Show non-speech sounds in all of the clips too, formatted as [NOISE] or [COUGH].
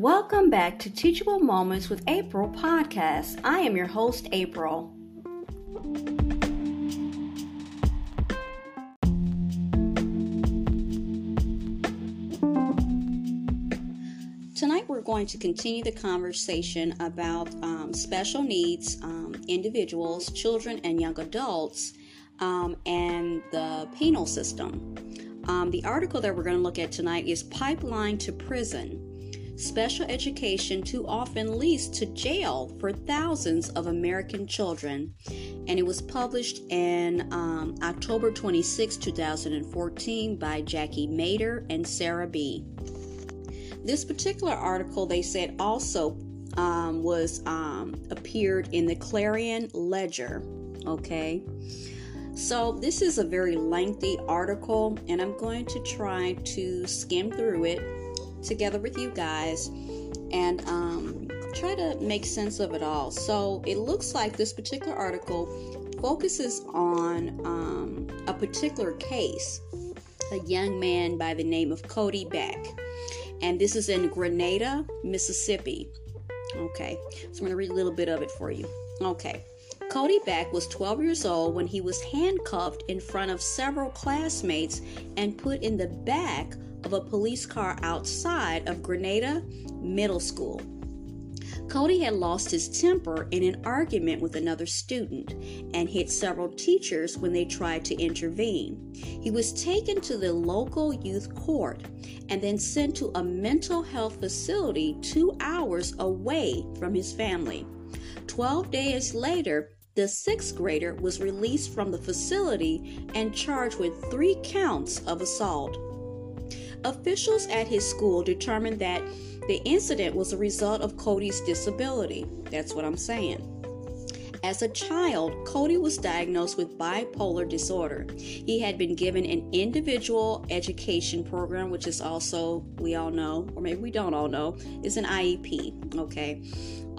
Welcome back to Teachable Moments with April podcast. I am your host, April. Tonight, we're going to continue the conversation about um, special needs um, individuals, children, and young adults, um, and the penal system. Um, the article that we're going to look at tonight is Pipeline to Prison Special education too often leads to jail for thousands of American children. And it was published in um, October 26, 2014, by Jackie Mader and Sarah B. This particular article, they said, also um, was um, appeared in the Clarion Ledger. Okay. So, this is a very lengthy article, and I'm going to try to skim through it together with you guys and um, try to make sense of it all. So it looks like this particular article focuses on um, a particular case, a young man by the name of Cody Beck. And this is in Grenada, Mississippi. Okay, so I'm going to read a little bit of it for you. Okay. Cody Beck was 12 years old when he was handcuffed in front of several classmates and put in the back of a police car outside of Grenada Middle School. Cody had lost his temper in an argument with another student and hit several teachers when they tried to intervene. He was taken to the local youth court and then sent to a mental health facility two hours away from his family. Twelve days later, the sixth grader was released from the facility and charged with three counts of assault. Officials at his school determined that the incident was a result of Cody's disability. That's what I'm saying. As a child, Cody was diagnosed with bipolar disorder. He had been given an individual education program, which is also, we all know, or maybe we don't all know, is an IEP. Okay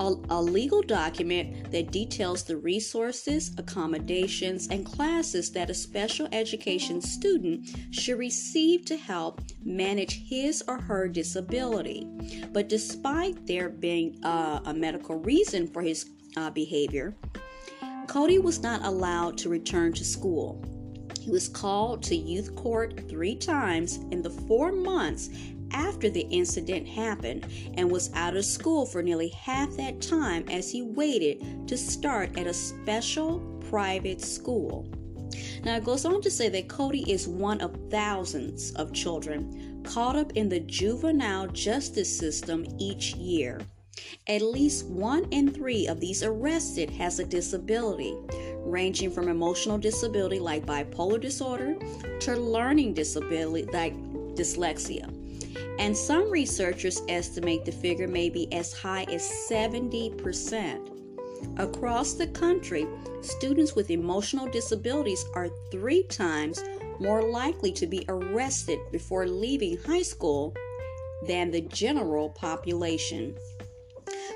a, a legal document that details the resources, accommodations, and classes that a special education student should receive to help manage his or her disability. But despite there being uh, a medical reason for his uh, behavior, Cody was not allowed to return to school. He was called to youth court three times in the four months after the incident happened and was out of school for nearly half that time as he waited to start at a special private school. Now, it goes on to say that Cody is one of thousands of children caught up in the juvenile justice system each year. At least one in three of these arrested has a disability, ranging from emotional disability like bipolar disorder to learning disability like dyslexia and some researchers estimate the figure may be as high as 70%. Across the country, students with emotional disabilities are three times more likely to be arrested before leaving high school than the general population.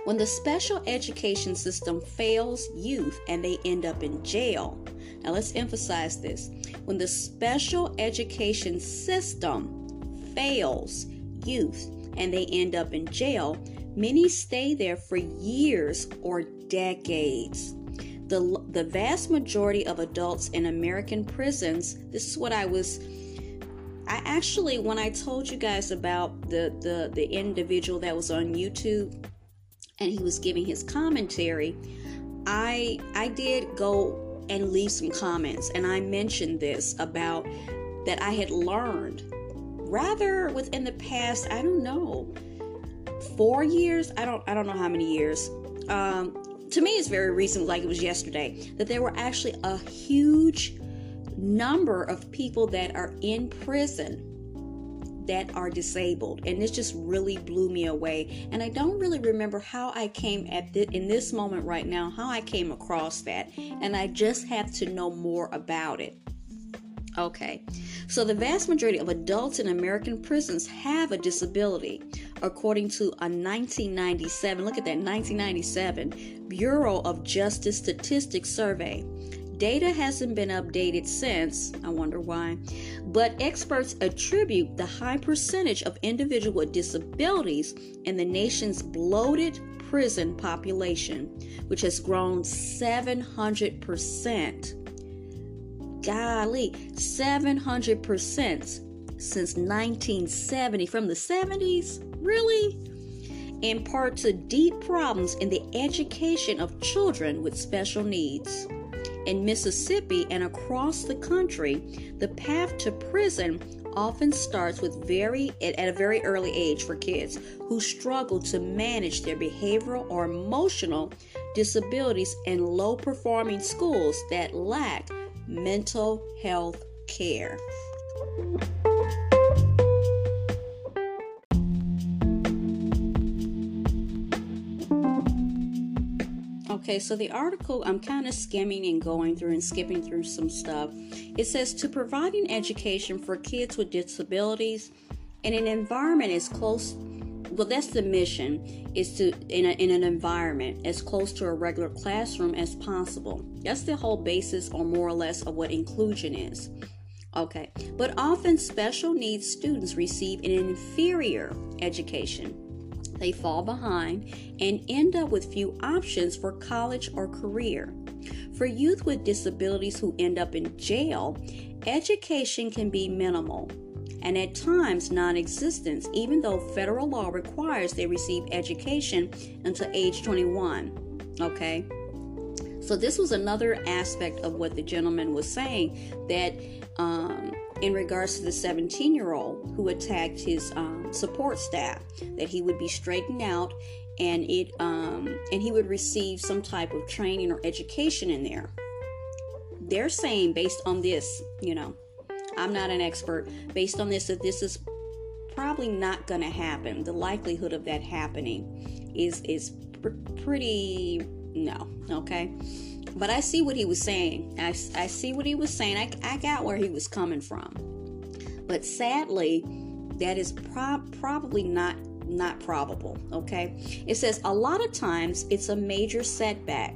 When the special education system fails youth and they end up in jail, now let's emphasize this when the special education system fails youth and they end up in jail, many stay there for years or decades. The, the vast majority of adults in American prisons, this is what I was. I actually, when I told you guys about the, the, the individual that was on YouTube and he was giving his commentary, I I did go and leave some comments and I mentioned this about that I had learned rather within the past, I don't know, four years. I don't I don't know how many years. Um, to me, it's very recent, like it was yesterday, that there were actually a huge number of people that are in prison that are disabled. And this just really blew me away. And i don't really remember how i came at this in this moment right now how i came across that. And i just have to know more about it. Okay, so the vast majority of adults in American prisons have a disability, according to a 1997, look at that, 1997 Bureau of Justice Statistics survey. Data hasn't been updated since, I wonder why, but experts attribute the high percentage of individuals with disabilities in the nation's bloated prison population, which has grown 700%. Golly, 700% since 1970. From the 70s? Really? In part to deep problems in the education of children with special needs. In Mississippi and across the country, the path to prison often starts with very at a very early age for kids who struggle to manage their behavioral or emotional disabilities in low performing schools that lack mental health care. Okay, so the article, I'm kind of skimming and going through and skipping through some stuff. It says to providing education for kids with disabilities in an environment as close well that's the mission is to in, a, in an environment as close to a regular classroom as possible. That's the whole basis or more or less of what inclusion is. Okay but often special needs students receive an inferior education they fall behind and end up with few options for college or career. For youth with disabilities who end up in jail, education can be minimal and at times non existent, even though federal law requires they receive education until age 21. Okay? So, this was another aspect of what the gentleman was saying that um, in regards to the 17 year old who attacked his um, support staff that he would be straightened out and it um, and he would receive some type of training or education in there. They're saying based on this you know i'm not an expert based on this that this is probably not going to happen. The likelihood of that happening is is pr- pretty no okay but I see what he was saying. I, I see what he was saying. I, I got where he was coming from. But sadly, that is pro- probably not not probable. Okay, it says a lot of times it's a major setback.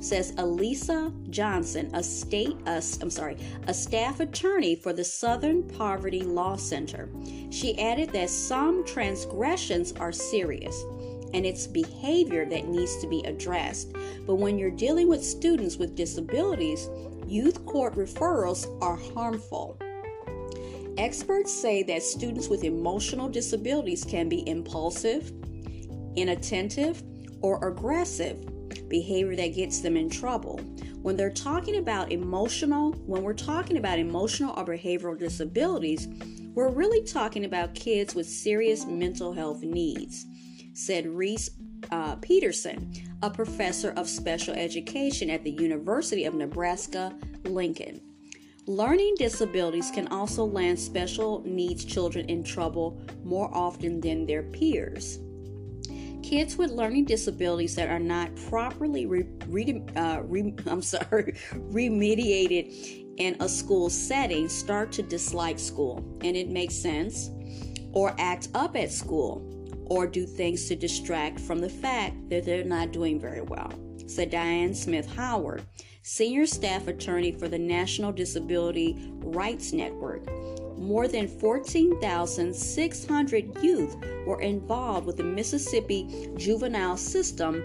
Says Elisa Johnson, a state, a, I'm sorry, a staff attorney for the Southern Poverty Law Center. She added that some transgressions are serious and it's behavior that needs to be addressed. But when you're dealing with students with disabilities, youth court referrals are harmful. Experts say that students with emotional disabilities can be impulsive, inattentive, or aggressive, behavior that gets them in trouble. When they're talking about emotional, when we're talking about emotional or behavioral disabilities, we're really talking about kids with serious mental health needs said Reece uh, Peterson, a professor of special education at the University of Nebraska Lincoln. Learning disabilities can also land special needs children in trouble more often than their peers. Kids with learning disabilities that are not properly re, re, uh, re, [LAUGHS] I'm sorry, [LAUGHS] remediated in a school setting start to dislike school, and it makes sense, or act up at school or do things to distract from the fact that they're not doing very well, said Diane Smith Howard, senior staff attorney for the National Disability Rights Network. More than 14,600 youth were involved with the Mississippi juvenile system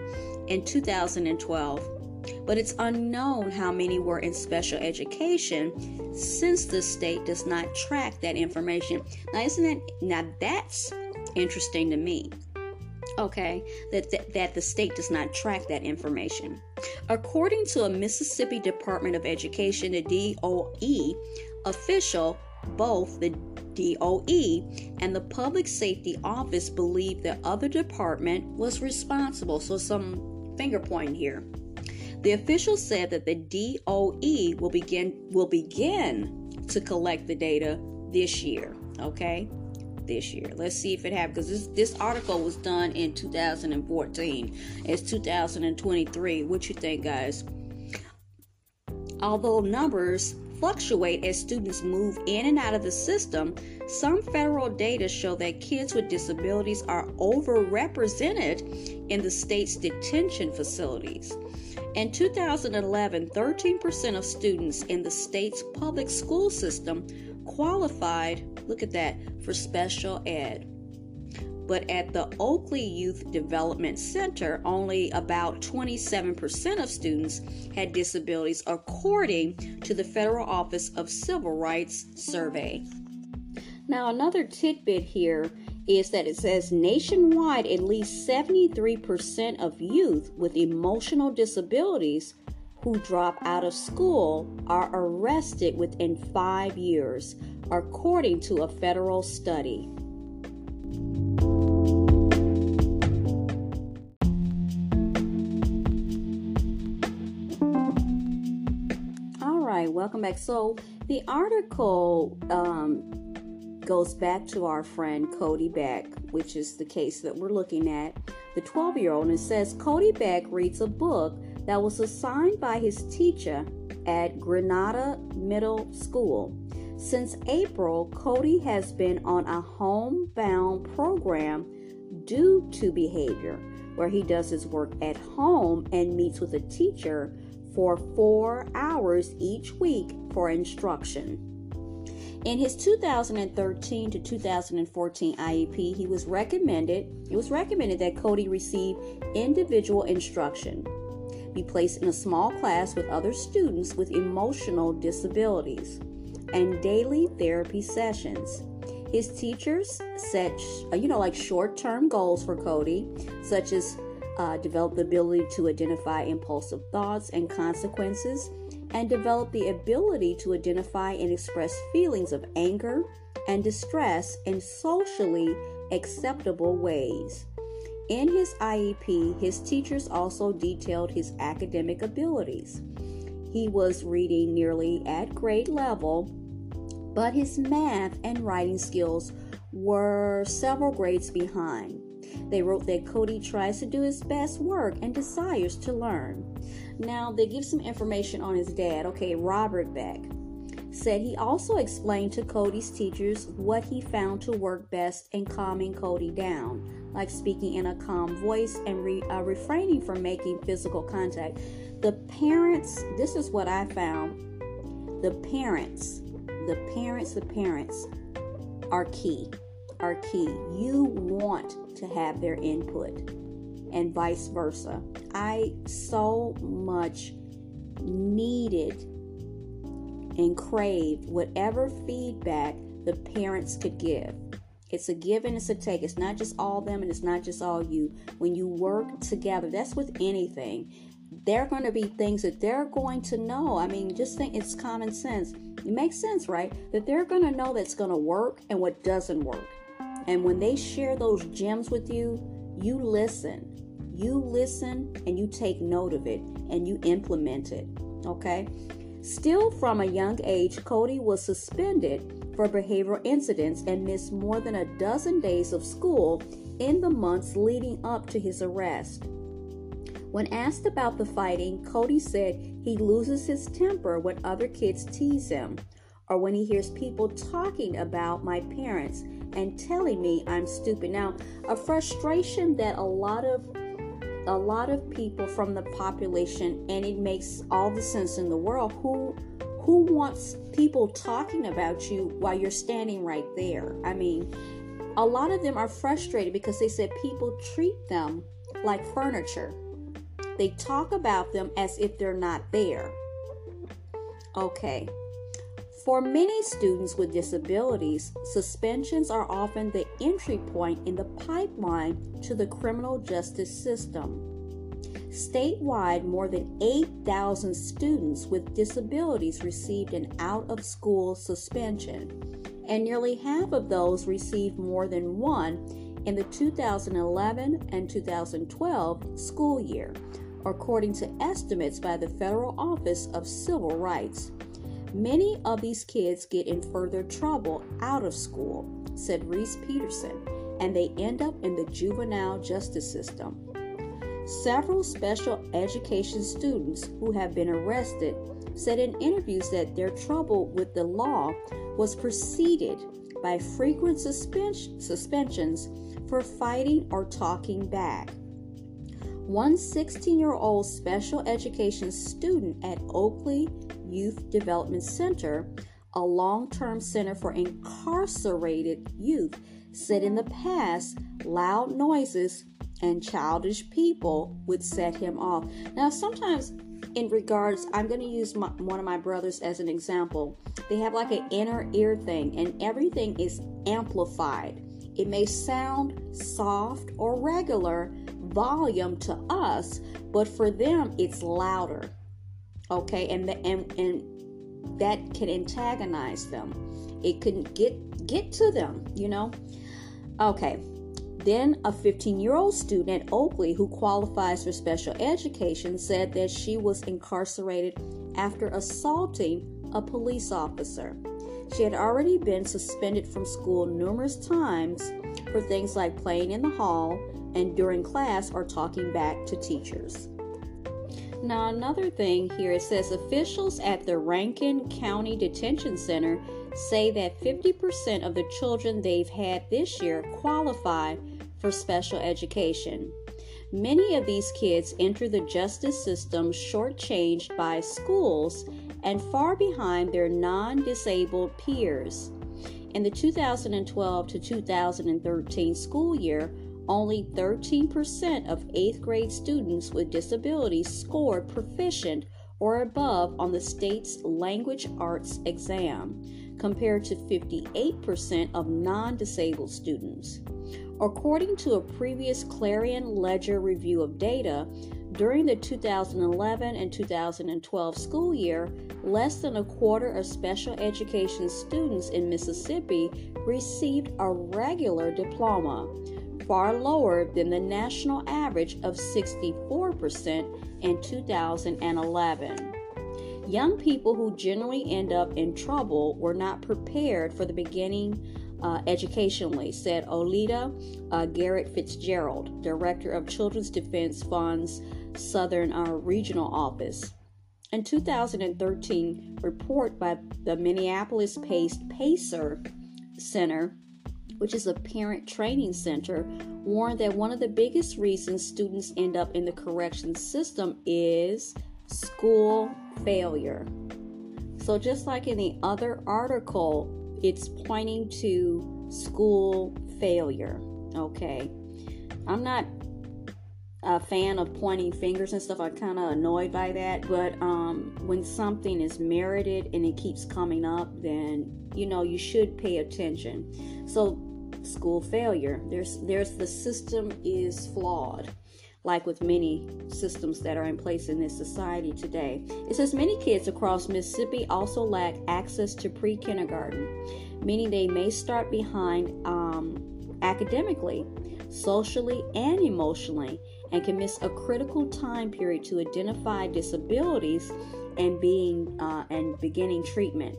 in 2012 but it's unknown how many were in special education since the state does not track that information. Now, isn't it? Now that's interesting to me. Okay, that, that, that the state does not track that information. According to a Mississippi Department of Education, the DOE official, both the DOE and the Public Safety Office believe the other department was responsible. So, some finger pointing here. The official said that the DOE will begin will begin to collect the data this year. Okay, this year. Let's see if it happened because this this article was done in 2014. It's 2023. What you think, guys? Although numbers fluctuate as students move in and out of the system, some federal data show that kids with disabilities are overrepresented in the state's detention facilities. In 2011, 13% of students in the state's public school system qualified, look at that, for special ed. But at the Oakley Youth Development Center, only about 27% of students had disabilities, according to the Federal Office of Civil Rights survey. Now, another tidbit here is that it says nationwide, at least 73% of youth with emotional disabilities who drop out of school are arrested within five years, according to a federal study. All right, welcome back. So, the article um, goes back to our friend Cody Beck, which is the case that we're looking at, the 12 year old, and says Cody Beck reads a book that was assigned by his teacher at Grenada Middle School. Since April, Cody has been on a homebound program due to behavior, where he does his work at home and meets with a teacher for four hours each week for instruction. In his 2013 to 2014 IEP, he was recommended it was recommended that Cody receive individual instruction be placed in a small class with other students with emotional disabilities, and daily therapy sessions. His teachers set, uh, you know, like short term goals for Cody, such as uh, develop the ability to identify impulsive thoughts and consequences, and develop the ability to identify and express feelings of anger and distress in socially acceptable ways. In his IEP, his teachers also detailed his academic abilities. He was reading nearly at grade level, but his math and writing skills were several grades behind. They wrote that Cody tries to do his best work and desires to learn. Now, they give some information on his dad. Okay, Robert Beck said he also explained to Cody's teachers what he found to work best in calming Cody down like speaking in a calm voice and re, uh, refraining from making physical contact. The parents, this is what I found the parents, the parents, the parents are key. Are key. You want to have their input and vice versa. I so much needed and craved whatever feedback the parents could give. It's a give and it's a take. It's not just all them and it's not just all you. When you work together, that's with anything. There are going to be things that they're going to know. I mean, just think it's common sense. It makes sense, right? That they're going to know that's going to work and what doesn't work. And when they share those gems with you, you listen. You listen and you take note of it and you implement it. Okay? Still from a young age, Cody was suspended for behavioral incidents and missed more than a dozen days of school in the months leading up to his arrest. When asked about the fighting, Cody said he loses his temper when other kids tease him or when he hears people talking about my parents and telling me I'm stupid. Now, a frustration that a lot of a lot of people from the population and it makes all the sense in the world who who wants people talking about you while you're standing right there? I mean, a lot of them are frustrated because they said people treat them like furniture. They talk about them as if they're not there. Okay. For many students with disabilities, suspensions are often the entry point in the pipeline to the criminal justice system. Statewide, more than 8,000 students with disabilities received an out of school suspension, and nearly half of those received more than one in the 2011 and 2012 school year, according to estimates by the Federal Office of Civil Rights. Many of these kids get in further trouble out of school, said Reece Peterson, and they end up in the juvenile justice system. Several special education students who have been arrested said in interviews that their trouble with the law was preceded by frequent suspensions for fighting or talking back. One 16 year old special education student at Oakley Youth Development Center, a long term center for incarcerated youth, said in the past loud noises and childish people would set him off. Now, sometimes in regards, I'm going to use my, one of my brothers as an example. They have like an inner ear thing, and everything is amplified. It may sound soft or regular volume to us, but for them, it's louder. Okay, and the, and and that can antagonize them. It can get get to them, you know. Okay, then, a 15 year old student at Oakley who qualifies for special education said that she was incarcerated after assaulting a police officer. She had already been suspended from school numerous times for things like playing in the hall and during class or talking back to teachers. Now, another thing here it says officials at the Rankin County Detention Center say that 50% of the children they've had this year qualify for special education. Many of these kids enter the justice system shortchanged by schools and far behind their non disabled peers. In the 2012 to 2013 school year, only 13% of 8th grade students with disabilities scored proficient or above on the state's language arts exam, compared to 58% of non disabled students. According to a previous Clarion Ledger review of data, during the 2011 and 2012 school year, less than a quarter of special education students in Mississippi received a regular diploma, far lower than the national average of 64% in 2011. Young people who generally end up in trouble were not prepared for the beginning uh, educationally, said Oleta uh, Garrett Fitzgerald, Director of Children's Defense Fund's Southern uh, Regional Office. In 2013 report by the Minneapolis based PACER Center, which is a parent training center, warned that one of the biggest reasons students end up in the correction system is school failure. So, just like in the other article, it's pointing to school failure. Okay. I'm not a fan of pointing fingers and stuff. I'm kind of annoyed by that. But um, when something is merited and it keeps coming up, then you know you should pay attention. So, school failure. There's there's the system is flawed like with many systems that are in place in this society today. It says many kids across Mississippi also lack access to pre kindergarten, meaning they may start behind um, academically, socially, and emotionally, and can miss a critical time period to identify disabilities and being uh, and beginning treatment.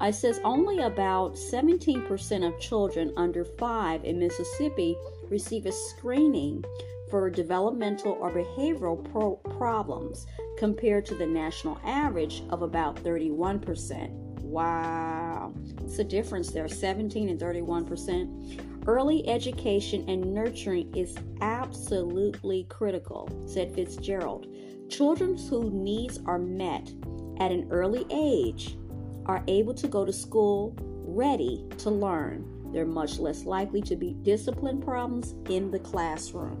It says only about 17% of children under five in Mississippi receive a screening for developmental or behavioral pro- problems compared to the national average of about 31%. Wow, it's a difference there 17 and 31%. Early education and nurturing is absolutely critical, said Fitzgerald. Children whose needs are met at an early age are able to go to school ready to learn. They're much less likely to be discipline problems in the classroom.